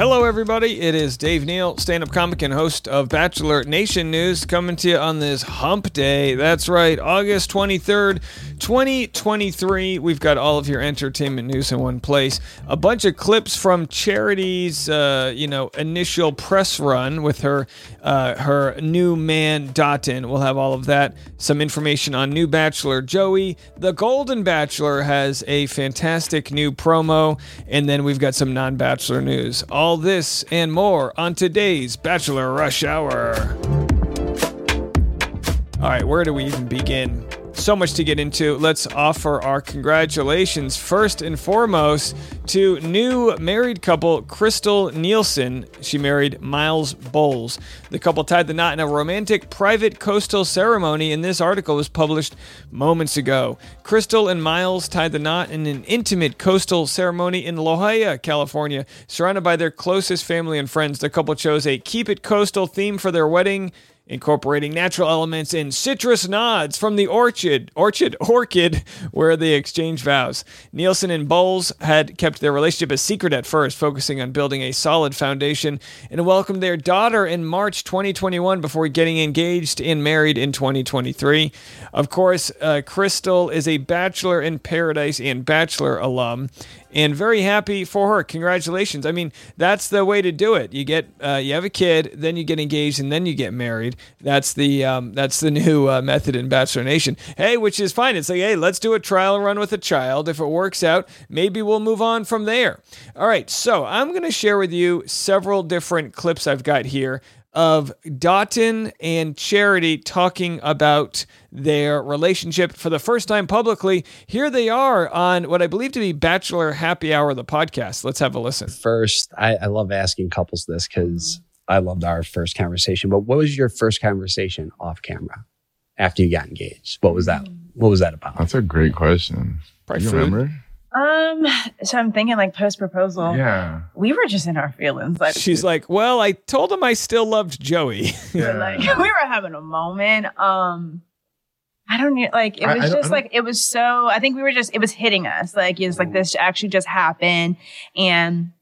Hello, everybody. It is Dave Neal, stand up comic and host of Bachelor Nation News, coming to you on this hump day. That's right, August 23rd, 2023. We've got all of your entertainment news in one place. A bunch of clips from Charity's, uh, you know, initial press run with her, uh, her new man, Dotun. We'll have all of that. Some information on new Bachelor Joey. The Golden Bachelor has a fantastic new promo. And then we've got some non Bachelor news. All this and more on today's Bachelor Rush Hour. All right, where do we even begin? So much to get into. Let's offer our congratulations first and foremost to new married couple Krystal Nielson. She married Miles Bowles. The couple tied the knot in a romantic private coastal ceremony, and this article was published moments ago. Crystal and Miles tied the knot in an intimate coastal ceremony in La Jolla, California. Surrounded by their closest family and friends, the couple chose a Keep It Coastal theme for their wedding incorporating natural elements and citrus nods from the orchid, orchid, orchid, where they exchanged vows. Nielson and Bowles had kept their relationship a secret at first, focusing on building a solid foundation, and welcomed their daughter in March 2021 before getting engaged and married in 2023. Of course, uh, Krystal is a Bachelor in Paradise and Bachelor alum, and very happy for her. Congratulations. I mean, that's the way to do it. You get uh, you have a kid, then you get engaged, and then you get married. That's the um, that's the new uh, method in Bachelor Nation. Hey, which is fine. It's like, hey, let's do a trial run with a child. If it works out, maybe we'll move on from there. All right. So I'm going to share with you several different clips I've got here of Dotun and Charity talking about their relationship for the first time publicly. Here they are on what I believe to be Bachelor Happy Hour, the podcast. Let's have a listen. First, I, I love asking couples this because I loved our first conversation. But what was your first conversation off camera after you got engaged? What was that? Mm. What was that about? That's a great question. Probably you food. remember? Um, so I'm thinking like post proposal. Yeah. We were just in our feelings. Like She's like, Well, I told him I still loved Joey. Yeah. like we were having a moment. Um I don't know, like it was I don't- just like it was so I think we were just it was hitting us. Like it's like this actually just happened and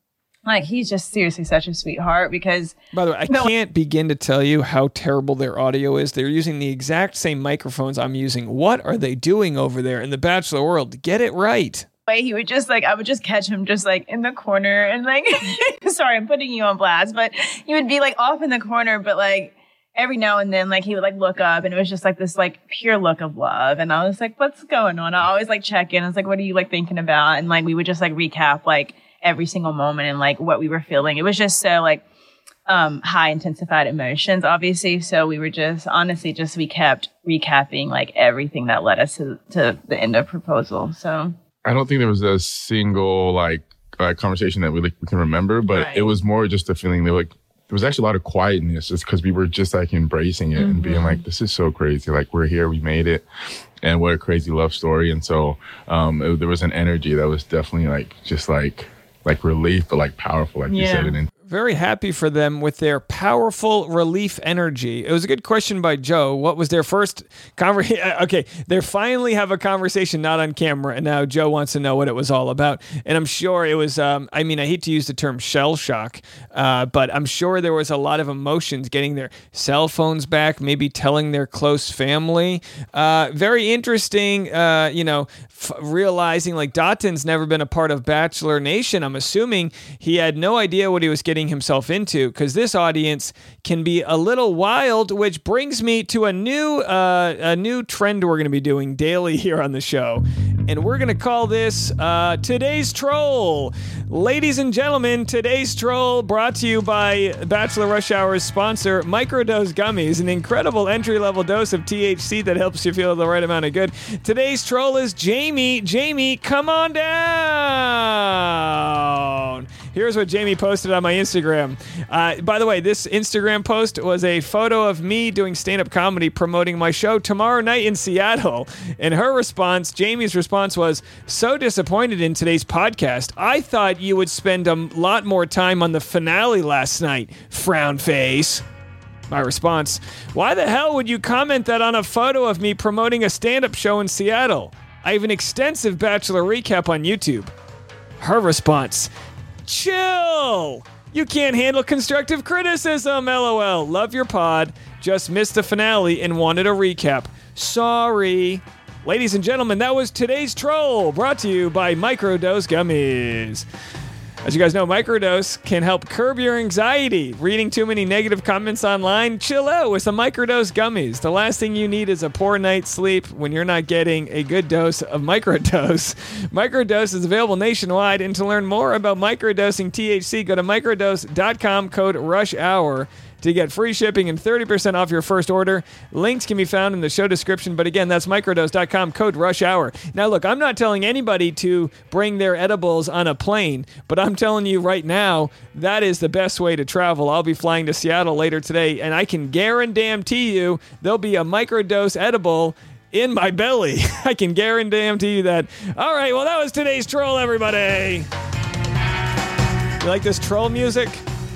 like he's just seriously such a sweetheart because By the way, I No. can't begin to tell you how terrible their audio is. They're using the exact same microphones I'm using. What are they doing over there in the Bachelor world? Get it right. Way he would just like I would just catch him just like in the corner and like sorry I'm putting you on blast but he would be like off in the corner but like every now and then like he would like look up and it was just like this like pure look of love. And I was like what's going on? I always like check in. I was like what are you like thinking about? And like we would just like recap like every single moment and like what we were feeling. It was just so like um high intensified emotions obviously. So we were just honestly just we kept recapping like everything that led us to, to the end of proposal. So I don't think there was a single like uh, conversation that we like we can remember, but Right. it was more just a feeling that like there was actually a lot of quietness just because we were just like embracing it and Mm-hmm. being like, this is so crazy. Like we're here, we made it. And what a crazy love story. And so um, it- there was an energy that was definitely like just like like relief, but like powerful, like you Yeah. said. And Very happy for them with their powerful relief energy. It was a good question by Joe. What was their first conversation? Okay, they finally have a conversation not on camera, and now Joe wants to know what it was all about. And I'm sure it was. Um, I mean, I hate to use the term shell shock, uh, but I'm sure there was a lot of emotions getting their cell phones back, maybe telling their close family. Uh, very interesting. Uh, you know, f- realizing like Dotun's never been a part of Bachelor Nation. I'm assuming he had no idea what he was getting himself into because this audience can be a little wild. Which brings me to a new uh, a new trend we're going to be doing daily here on the show, and we're going to call this uh, today's troll. Ladies and gentlemen, today's troll brought to you by Bachelor Rush Hour's sponsor, Microdose Gummies, an incredible entry level dose of THC that helps you feel the right amount of good. Today's troll is Jamie. Jamie, come on down. Here's what Jamie posted on my Instagram. Uh, by the way, this Instagram post was a photo of me doing stand up comedy promoting my show tomorrow night in Seattle. And her response, Jamie's response was, So disappointed in today's podcast. I thought you would spend a lot more time on the finale last night. Frown face. My response, Why the hell would you comment that on a photo of me promoting a stand up show in Seattle? I have an extensive Bachelor recap on YouTube. Her response, Chill! You can't handle constructive criticism, lol. Love your pod. Just missed the finale and wanted a recap. Sorry. Ladies and gentlemen, that was today's troll, brought to you by Microdose Gummies. As you guys know, Microdose can help curb your anxiety. Reading too many negative comments online? Chill out with some Microdose gummies. The last thing you need is a poor night's sleep when you're not getting a good dose of Microdose. Microdose is available nationwide, and to learn more about microdosing THC, go to microdose.com code RUSH HOUR to get free shipping and 30% off your first order. Links can be found in the show description, but again, that's microdose.com code rush hour. Now, look, I'm not telling anybody to bring their edibles on a plane, but I'm telling you right now, that is the best way to travel. I'll be flying to Seattle later today, and I can guarantee you there'll be a microdose edible in my belly. I can guarantee you that. All right, well, that was today's troll, everybody. You like this troll music?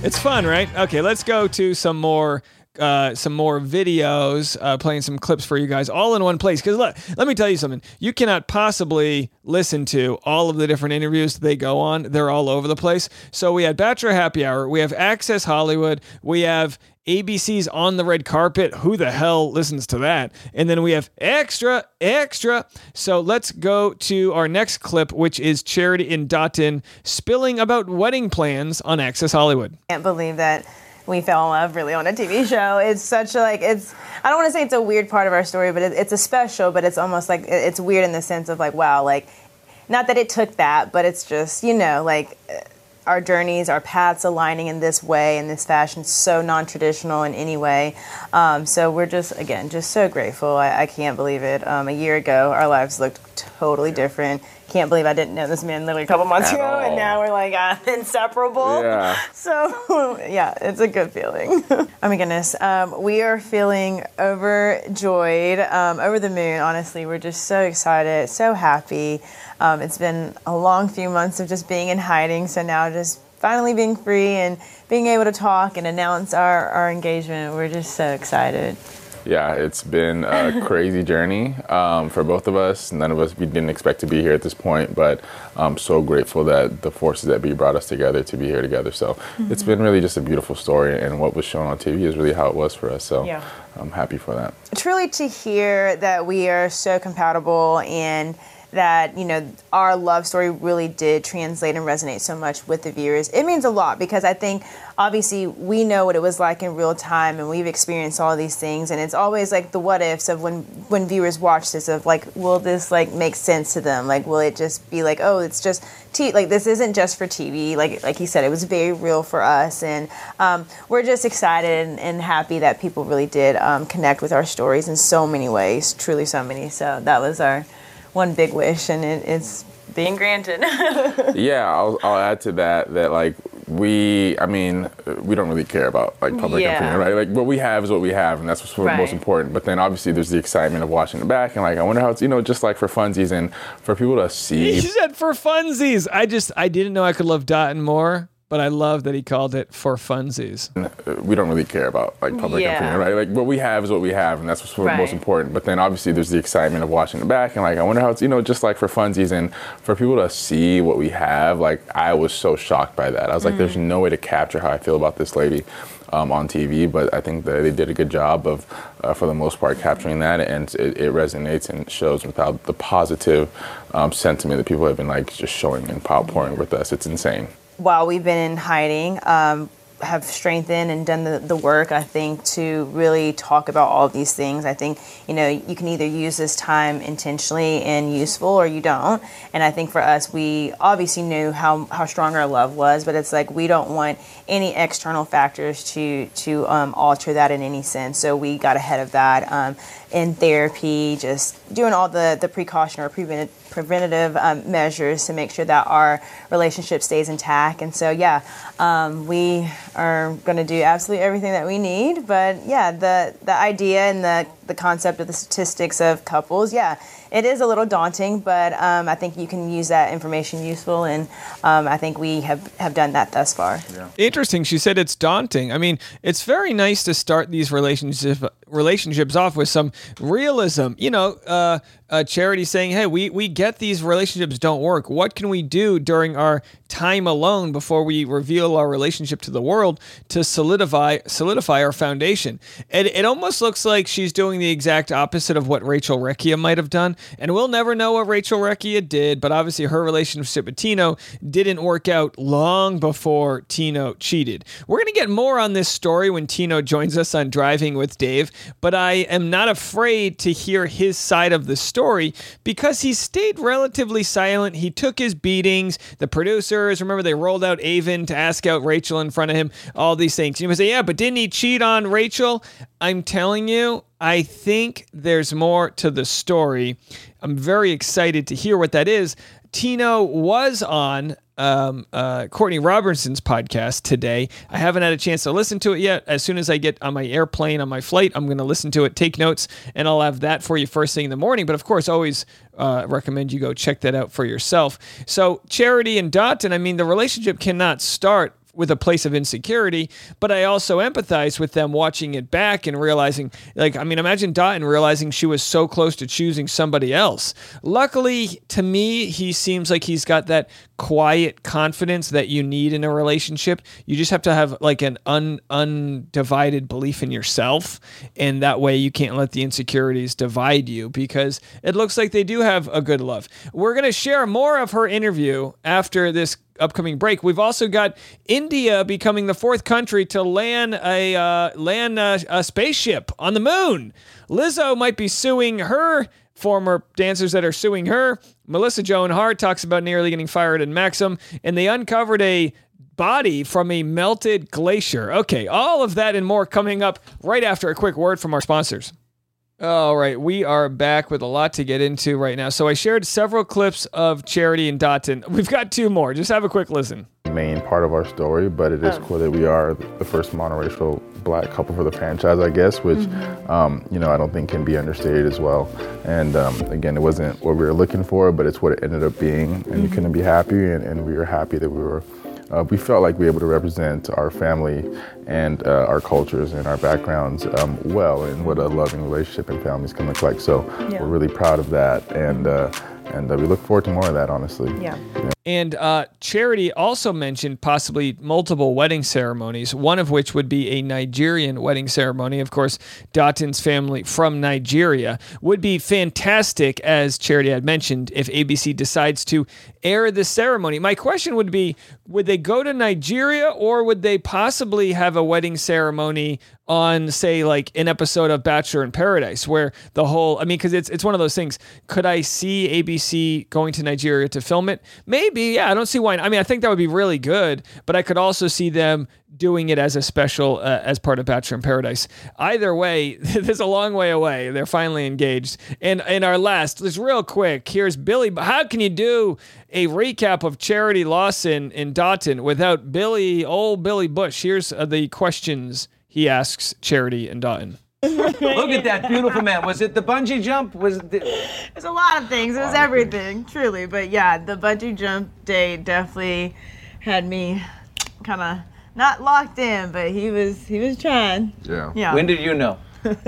It's fun, right? Okay, let's go to some more uh, some more videos, uh, playing some clips for you guys all in one place. Because let, let me tell you something. You cannot possibly listen to all of the different interviews they go on. They're all over the place. So we had Bachelor Happy Hour. We have Access Hollywood. We have ABC's On the Red Carpet. Who the hell listens to that? And then we have Extra, Extra. So let's go to our next clip, which is Charity in Dotun spilling about wedding plans on Access Hollywood. can't believe that we fell in love really on a TV show. It's such a like it's I don't want to say it's a weird part of our story, but it, it's a special. But it's almost like it's weird in the sense of like wow, like not that it took that, but it's just you know like our journeys, our paths aligning in this way in this fashion, so non-traditional in any way. Um, so we're just again just so grateful. I, I can't believe it. Um, a year ago, our lives looked totally different. Can't believe I didn't know this man literally a couple months At ago, and now we're like uh, inseparable. Yeah. So yeah, it's a good feeling. oh my goodness, um, we are feeling overjoyed, um, over the moon. Honestly, we're just so excited, so happy. Um, it's been a long few months of just being in hiding, so now just finally being free and being able to talk and announce our, our engagement. We're just so excited. Yeah, it's been a crazy journey um, for both of us. None of us we didn't expect to be here at this point, but I'm so grateful that the forces that be brought us together to be here together. So it's been really just a beautiful story, and what was shown on TV is really how it was for us. So Yeah. I'm happy for that. truly to hear that we are so compatible and that you know our love story really did translate and resonate so much with the viewers. It means a lot because i think obviously we know what it was like in real time and we've experienced all these things. And it's always like the what ifs of when when viewers watch this of like will this like make sense to them? Like will it just be like oh it's just t like this isn't just for tv like like he said it was very real for us. And um, we're just excited and, and happy that people really did um, connect with our stories in so many ways truly so many. So that was our one big wish and it, it's being granted yeah, I'll, I'll add to that that like we, I mean, we don't really care about like public Yeah. opinion, right? Like what we have is what we have, and that's what's Right. most important. But then obviously there's the excitement of watching it back, and like I wonder how it's you know just like for funsies and for people to He see. said for funsies. I just I didn't know I could love Dotun more, but I love that he called it for funsies. uh, we don't really care about like public Yeah. opinion, right? Like what we have is what we have, and that's what's Right. most important. But then obviously there's the excitement of watching it back, and like I wonder how it's you know just like for funsies and for people to see what we have. Like I was so shocked by that. I was like, there's no way to capture how I feel about this lady. Um, on TV, but I think that they did a good job of, uh, for the most part, capturing that, and it, it resonates and shows without the positive um, sentiment that people have been like just showing and pouring with us. It's insane. While we've been in hiding, um, have strengthened and done the, the work, I think, to really talk about all these things. I think, you know, you can either use this time intentionally and useful or you don't. And I think for us, we obviously knew how, how strong our love was, but it's like we don't want any external factors to, to um, alter that in any sense. So we got ahead of that um, in therapy, just doing all the, the precaution or prevent, preventative um, measures to make sure that our relationship stays intact. And so, yeah, um, we are going to do absolutely everything that we need. But yeah, the the idea and the the concept of the statistics of couples, yeah, it is a little daunting. But um, I think you can use that information useful, and um, I think we have have done that thus far. Interesting. She said it's daunting. I mean, it's very nice to start these relationship relationships off with some realism. You know, uh, uh, charity saying, "Hey, we we get these relationships don't work. What can we do during our time alone before we reveal our relationship to the world to solidify solidify our foundation?" And it almost looks like she's doing the exact opposite of what Rachel Recchia might have done. And we'll never know what Rachel Recchia did, but obviously her relationship with Tino didn't work out long before Tino cheated. We're gonna get more on this story when Tino joins us on Driving with Dave, but I am not afraid to hear his side of the story because he stayed relatively silent. He took his beatings. The producers, remember, they rolled out Aven to ask out Rachel in front of him, all these things. You would say, yeah, but didn't he cheat on Rachel? I'm telling you, I think there's more to the story. I'm very excited to hear what that is. Tino was on um, uh, Courtney Robertson's podcast today. I haven't had a chance to listen to it yet. As soon as I get on my airplane on my flight, I'm going to listen to it, take notes, and I'll have that for you first thing in the morning. But of course, always uh, recommend you go check that out for yourself. So, Charity and Dotun, I mean, the relationship cannot start with a place of insecurity, but I also empathize with them watching it back and realizing, like, I mean, imagine Dotun realizing she was so close to choosing somebody else. Luckily, to me, he seems like he's got that quiet confidence that you need in a relationship. You just have to have like an un, undivided belief in yourself, and that way you can't let the insecurities divide you because it looks like they do have a good love. We're going to share more of her interview after this upcoming break. We've also got India becoming the fourth country to land a uh, land a, a spaceship on the moon. Lizzo might be suing her former dancers that are suing her. Melissa Joan Hart talks about nearly getting fired in Maxim, and they uncovered a body from a melted glacier. Okay, all of that and more coming up right after a quick word from our sponsors. All right, we are back with a lot to get into right now. So I shared several clips of Charity and Dotun. We've got two more. Just have a quick listen. main part of our story, but it is cool that we are the first monoracial black couple for the franchise, I guess, which, um, you know, I don't think can be understated as well. And um, again, it wasn't what we were looking for, but it's what it ended up being. And you couldn't be happy, and, and we were happy that we were. Uh, we felt like we were able to represent our family and uh, our cultures and our backgrounds um, well, and what a loving relationship and families can look like. So we're really proud of that, and uh, and uh, we look forward to more of that, honestly. Yeah. And uh, Charity also mentioned possibly multiple wedding ceremonies, one of which would be a Nigerian wedding ceremony. Of course, Dotun's family from Nigeria would be fantastic, as Charity had mentioned, if ABC decides to air the ceremony. My question would be would they go to Nigeria or would they possibly have a wedding ceremony on say like an episode of Bachelor in Paradise where the whole I mean cuz it's it's one of those things could I see ABC going to Nigeria to film it? Maybe yeah I don't see why I mean I think that would be really good but I could also see them doing it as a special uh, as part of Bachelor in Paradise. Either way there's a long way away. They're finally engaged. And in our last just real quick here's Billy how can you do a recap of Charity Lawson in Dotun without Billy old Billy Bush? Here's uh, the questions he asks Charity and Dotun. Look at that beautiful man. Was it the bungee jump? Was it the, It's a lot of things. It was everything, truly. But yeah, the bungee jump day definitely had me kind of not locked in, but he was he was trying. Yeah. Yeah. when did you know?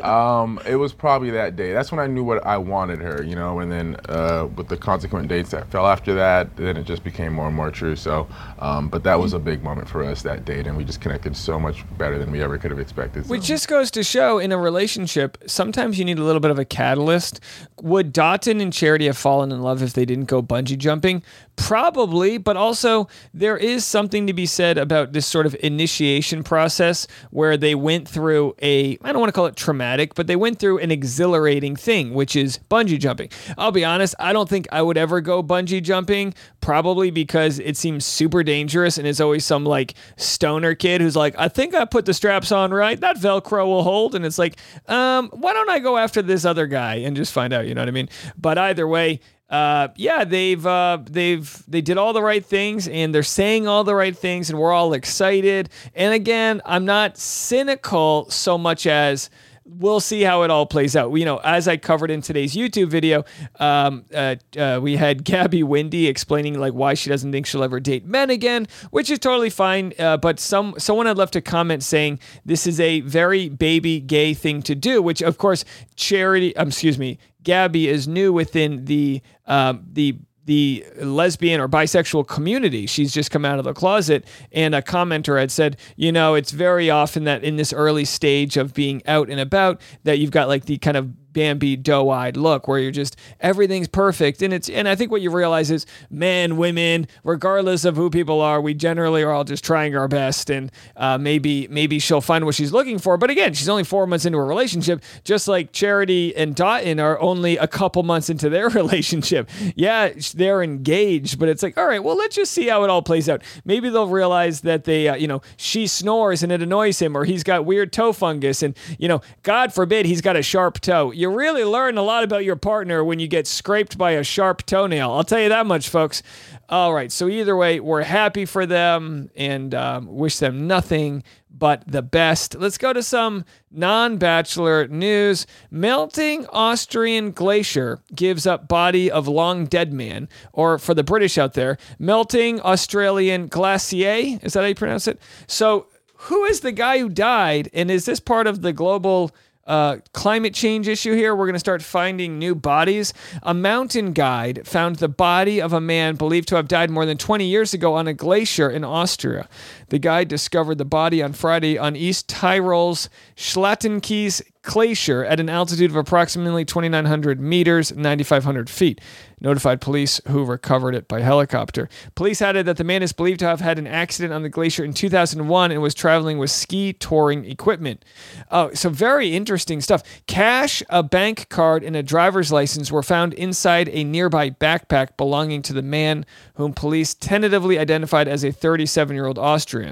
Um, it was probably that day. That's when I knew what I wanted her, you know. And then uh, with the consequent dates that fell after that, then it just became more and more true. So, um, but that was a big moment for us that date, and we just connected so much better than we ever could have expected. Which just goes to show in a relationship, sometimes you need a little bit of a catalyst. Would Dotun and Charity have fallen in love if they didn't go bungee jumping? Probably, but also there is something to be said about this sort of initiation process where they went through a, I don't want to call it traumatic, but they went through an exhilarating thing, which is bungee jumping. I'll be honest, I don't think I would ever go bungee jumping, probably because it seems super dangerous and it's always some like stoner kid who's like, I think I put the straps on right. That Velcro will hold. And it's like, um, why don't I go after this other guy and just find out? You know what I mean? But either way, uh, yeah, they've uh, they've they did all the right things and they're saying all the right things and we're all excited. And again, I'm not cynical so much as we'll see how it all plays out. You know, as I covered in today's YouTube video, um, uh, uh, we had Gabby Windey explaining like why she doesn't think she'll ever date men again, which is totally fine. Uh, but some someone had left a comment saying this is a very baby gay thing to do, which of course charity. Um, excuse me, Gabby is new within the um, the the lesbian or bisexual community. She's just come out of the closet. And a commenter had said, you know, it's very often that in this early stage of being out and about, that you've got like the kind of Bambi doe-eyed look where you're just everything's perfect. And it's and I think what you realize is men women regardless of who people are we generally are all just trying our best. And uh, maybe maybe she'll find what she's looking for. But again she's only four months into a relationship just like Charity and Dotun are only a couple months into their relationship. Yeah they're engaged but it's like all right well let's just see how it all plays out. Maybe they'll realize that they uh, you know she snores and it annoys him or he's got weird toe fungus and you know God forbid he's got a sharp toe. you really learn a lot about your partner when you get scraped by a sharp toenail. I'll tell you that much, folks. All right. So, either way, we're happy for them and um, wish them nothing but the best. Let's go to some non bachelor news. Melting Austrian glacier gives up body of long dead man, or for the British out there, melting Australian glacier. Is that how you pronounce it? So, who is the guy who died? And is this part of the global uh, climate change issue here. We're going to start finding new bodies. A mountain guide found the body of a man believed to have died more than 20 years ago on a glacier in Austria. The guide discovered the body on Friday on East Tyrol's Schlatenkees glacier at an altitude of approximately 2,900 meters, 9,500 feet. Notified police who recovered it by helicopter. Police added that the man is believed to have had an accident on the glacier in 2001 and was traveling with ski touring equipment. Oh, so very interesting stuff. Cash, a bank card, and a driver's license were found inside a nearby backpack belonging to the man whom police tentatively identified as a 37 year old Austrian.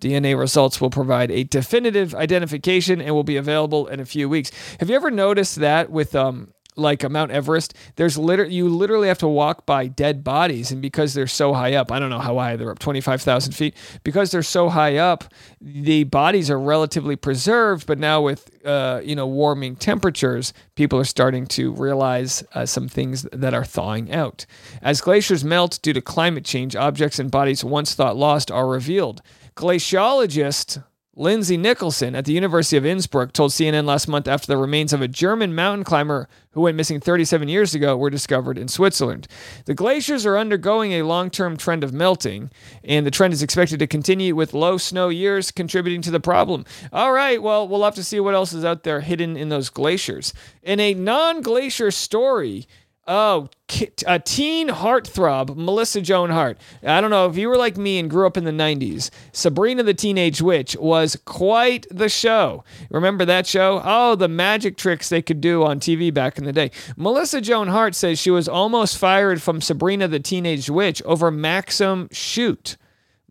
DNA results will provide a definitive identification and will be available in a few weeks. Have you ever noticed that with um like a Mount Everest, there's literally you literally have to walk by dead bodies, and because they're so high up, I don't know how high they're up, twenty five thousand feet. Because they're so high up, the bodies are relatively preserved. But now with uh, you know warming temperatures, people are starting to realize uh, some things that are thawing out. As glaciers melt due to climate change, objects and bodies once thought lost are revealed. Glaciologist Lindsey Nicholson at the University of Innsbruck told CNN last month after the remains of a German mountain climber who went missing 37 years ago were discovered in Switzerland. The glaciers are undergoing a long term trend of melting, and the trend is expected to continue with low snow years contributing to the problem. All right, well, we'll have to see what else is out there hidden in those glaciers. In a non glacier story, Oh, a teen heartthrob, Melissa Joan Hart. I don't know if you were like me and grew up in the 90s. Sabrina the Teenage Witch was quite the show. Remember that show? Oh, the magic tricks they could do on TV back in the day. Melissa Joan Hart says she was almost fired from Sabrina the Teenage Witch over Maxim Shoot.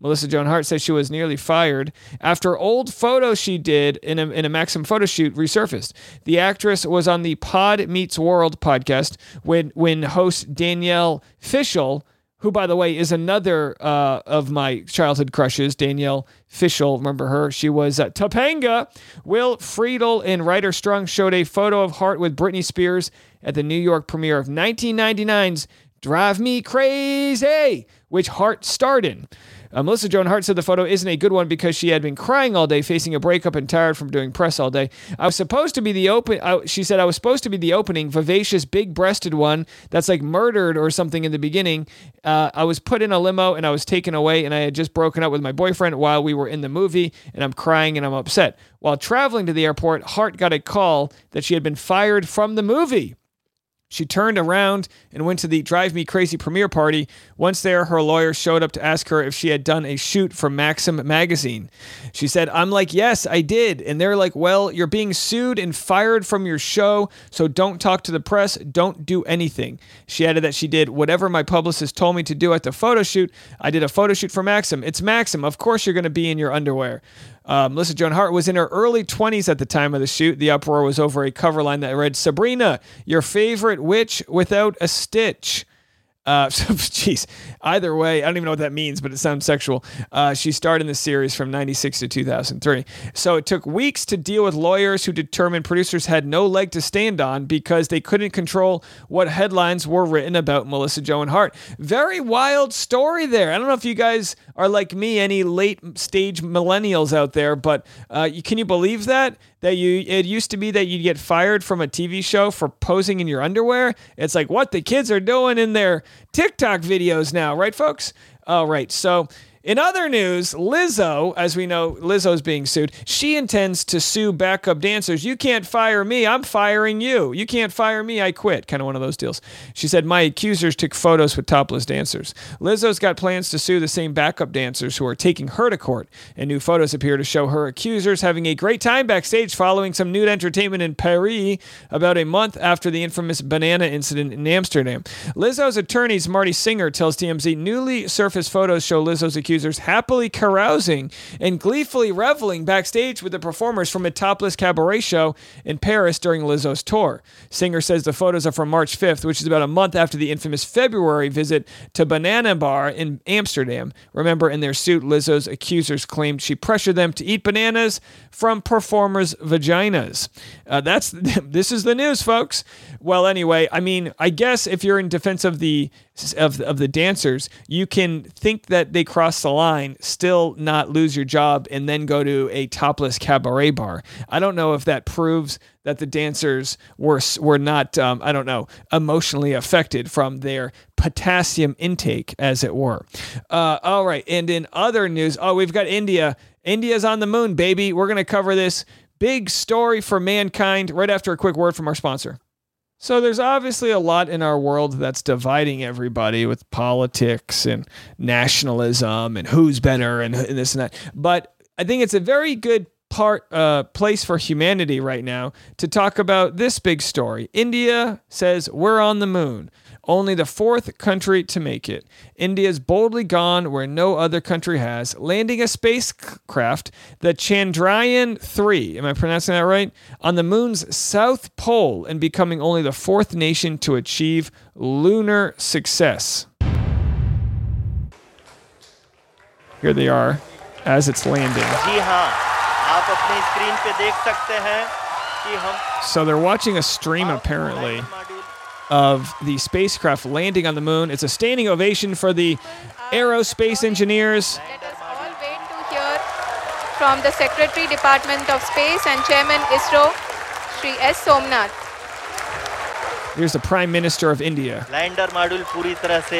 Melissa Joan Hart says she was nearly fired after old photos she did in a, in a Maxim photo shoot resurfaced. The actress was on the Pod Meets World podcast when, when host Danielle Fishel, who, by the way, is another uh, of my childhood crushes, Danielle Fishel. Remember her? She was uh, Topanga. Will Friedle and Ryder Strong showed a photo of Hart with Britney Spears at the New York premiere of 1999's Drive Me Crazy, which Hart starred in. Uh, Melissa Joan Hart said the photo isn't a good one because she had been crying all day, facing a breakup, and tired from doing press all day. I was supposed to be the open. She said I was supposed to be the opening, vivacious, big-breasted one that's like murdered or something in the beginning. Uh, I was put in a limo and I was taken away, and I had just broken up with my boyfriend while we were in the movie, and I'm crying and I'm upset. While traveling to the airport, Hart got a call that she had been fired from the movie. She turned around and went to the Drive Me Crazy premiere party. Once there, her lawyer showed up to ask her if she had done a shoot for Maxim magazine. She said, I'm like, yes, I did. And they're like, well, you're being sued and fired from your show, so don't talk to the press, don't do anything. She added that she did whatever my publicist told me to do at the photo shoot. I did a photo shoot for Maxim. It's Maxim. Of course, you're going to be in your underwear. Um, Melissa Joan Hart was in her early 20s at the time of the shoot. The uproar was over a cover line that read, Sabrina, your favorite witch without a stitch. Uh, so, jeez. Either way, I don't even know what that means, but it sounds sexual. Uh, she starred in the series from 96 to 2003. So it took weeks to deal with lawyers who determined producers had no leg to stand on because they couldn't control what headlines were written about Melissa Joan Hart. Very wild story there. I don't know if you guys are like me, any late stage millennials out there, but uh, you, can you believe that? That you it used to be that you'd get fired from a TV show for posing in your underwear. It's like what the kids are doing in their TikTok videos now, right, folks? All right, so. In other news, Lizzo, as we know, Lizzo's being sued. She intends to sue backup dancers. You can't fire me. I'm firing you. You can't fire me. I quit. Kind of one of those deals. She said, My accusers took photos with topless dancers. Lizzo's got plans to sue the same backup dancers who are taking her to court. And new photos appear to show her accusers having a great time backstage following some nude entertainment in Paris about a month after the infamous banana incident in Amsterdam. Lizzo's attorneys, Marty Singer, tells TMZ newly surfaced photos show Lizzo's accusers happily carousing and gleefully reveling backstage with the performers from a topless cabaret show in Paris during Lizzo's tour. Singer says the photos are from March 5th, which is about a month after the infamous February visit to Banana Bar in Amsterdam. Remember, in their suit, Lizzo's accusers claimed she pressured them to eat bananas from performers' vaginas. Uh, that's this is the news, folks. Well, anyway, I mean, I guess if you're in defense of the of, of the dancers, you can think that they crossed the line, still not lose your job, and then go to a topless cabaret bar. I don't know if that proves that the dancers were were not, um, I don't know, emotionally affected from their potassium intake, as it were. Uh, all right, and in other news, oh, we've got India. India's on the moon, baby. We're to cover this big story for mankind right after a quick word from our sponsor. So there's obviously a lot in our world that's dividing everybody with politics and nationalism and who's better and, and this and that. But I think it's a very good part uh, place for humanity right now to talk about this big story. India says we're on the moon only the fourth country to make it. India's boldly gone where no other country has, landing a spacecraft, the Chandrayaan 3, am I pronouncing that right? On the moon's south pole and becoming only the fourth nation to achieve lunar success. Here they are as it's landing. So they're watching a stream apparently of the spacecraft landing on the moon. It's a standing ovation for the aerospace engineers. Let us all wait to hear from the Secretary Department of Space and Chairman ISRO, Sri S. Somnath. Here's the Prime Minister of India lander module पूरी तरह से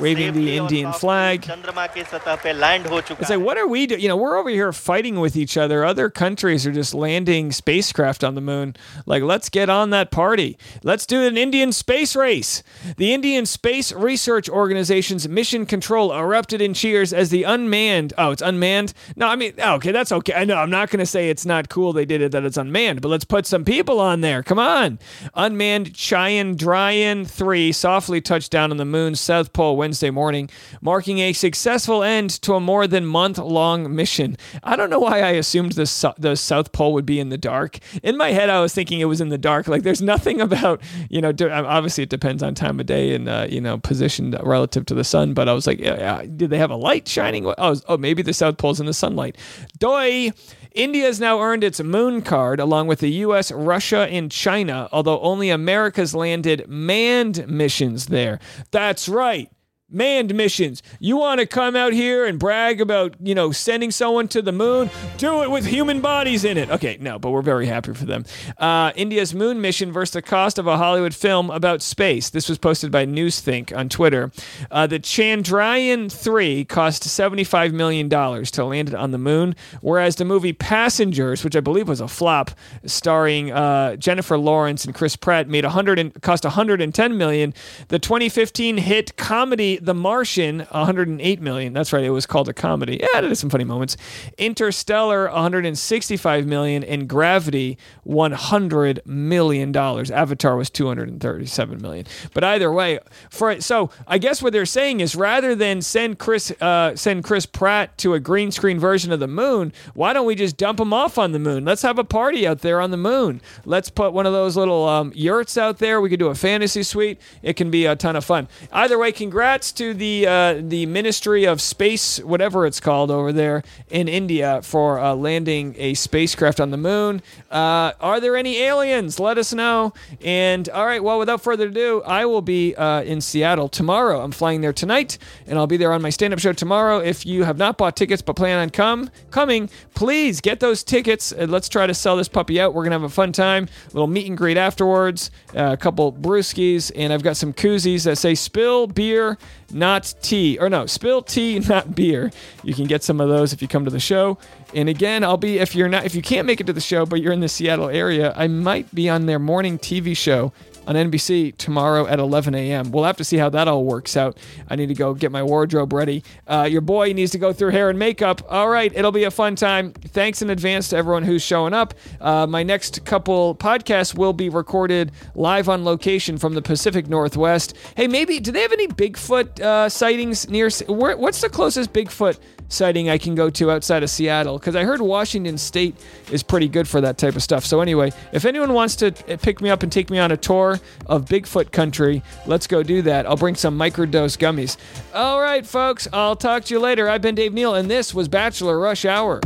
waving the Indian flag. It's like, what are we doing? You know, we're over here fighting with each other. Other countries are just landing spacecraft on the moon. Like, let's get on that party. Let's do an Indian space race. The Indian Space Research Organization's Mission Control erupted in cheers as the unmanned. Oh, it's unmanned? No, I mean, oh, okay, that's okay. I know, I'm not going to say it's not cool they did it, that it's unmanned, but let's put some people on there. Come on. Unmanned Chandrayaan 3 softly touched down on the moon's South Pole when morning, marking a successful end to a more than month long mission. I don't know why I assumed the, the South Pole would be in the dark. In my head, I was thinking it was in the dark. Like, there's nothing about, you know, d- obviously it depends on time of day and, uh, you know, position relative to the sun, but I was like, yeah, yeah, did they have a light shining? Oh, oh, maybe the South Pole's in the sunlight. Doi! India has now earned its moon card along with the US, Russia, and China, although only America's landed manned missions there. That's right. Manned missions. You want to come out here and brag about, you know, sending someone to the moon? Do it with human bodies in it. Okay, no, but we're very happy for them. Uh, India's moon mission versus the cost of a Hollywood film about space. This was posted by Newsthink on Twitter. Uh, the Chandrayaan 3 cost $75 million to land it on the moon, whereas the movie Passengers, which I believe was a flop, starring uh, Jennifer Lawrence and Chris Pratt, made 100 and, cost 110 million. The 2015 hit comedy The Martian, 108 million. That's right, it was called a comedy. Yeah, it had some funny moments. Interstellar, 165 million, and Gravity, 100 million dollars. Avatar was 237 million. But either way, for so I guess what they're saying is rather than send Chris uh, send Chris Pratt to a green screen version of the moon, why don't we just dump him off on the moon? Let's have a party out there on the moon. Let's put one of those little um, yurts out there. We could do a fantasy suite. It can be a ton of fun. Either way, congrats to the uh, the Ministry of Space, whatever it's called over there in India, for uh, landing a spacecraft on the moon. Uh, are there any aliens? Let us know. And all right, well, without further ado, I will be uh, in Seattle tomorrow. I'm flying there tonight, and I'll be there on my stand-up show tomorrow. If you have not bought tickets but plan on come coming, please get those tickets. And let's try to sell this puppy out. We're gonna have a fun time. A little meet and greet afterwards. Uh, a couple brewskis, and I've got some koozies that say "Spill beer, not tea," or no, "Spill tea, not beer." You can get some of those if you come to the show. And again, I'll be if you're not if you can't make it to the show, but you're in the Seattle area, I might be on their morning TV show on NBC tomorrow at 11 a.m. We'll have to see how that all works out. I need to go get my wardrobe ready. Uh, your boy needs to go through hair and makeup. All right, it'll be a fun time. Thanks in advance to everyone who's showing up. Uh, my next couple podcasts will be recorded live on location from the Pacific Northwest. Hey, maybe do they have any Bigfoot uh, sightings near? Where, what's the closest Bigfoot sighting I can go to outside of Seattle? Because I heard Washington State is pretty good for that type of stuff. So anyway, if anyone wants to uh, pick me up and take me on a tour of Bigfoot country, let's go do that. I'll bring some microdose gummies. All right, folks, I'll talk to you later. I've been Dave Neal, and this was Bachelor Rush Hour.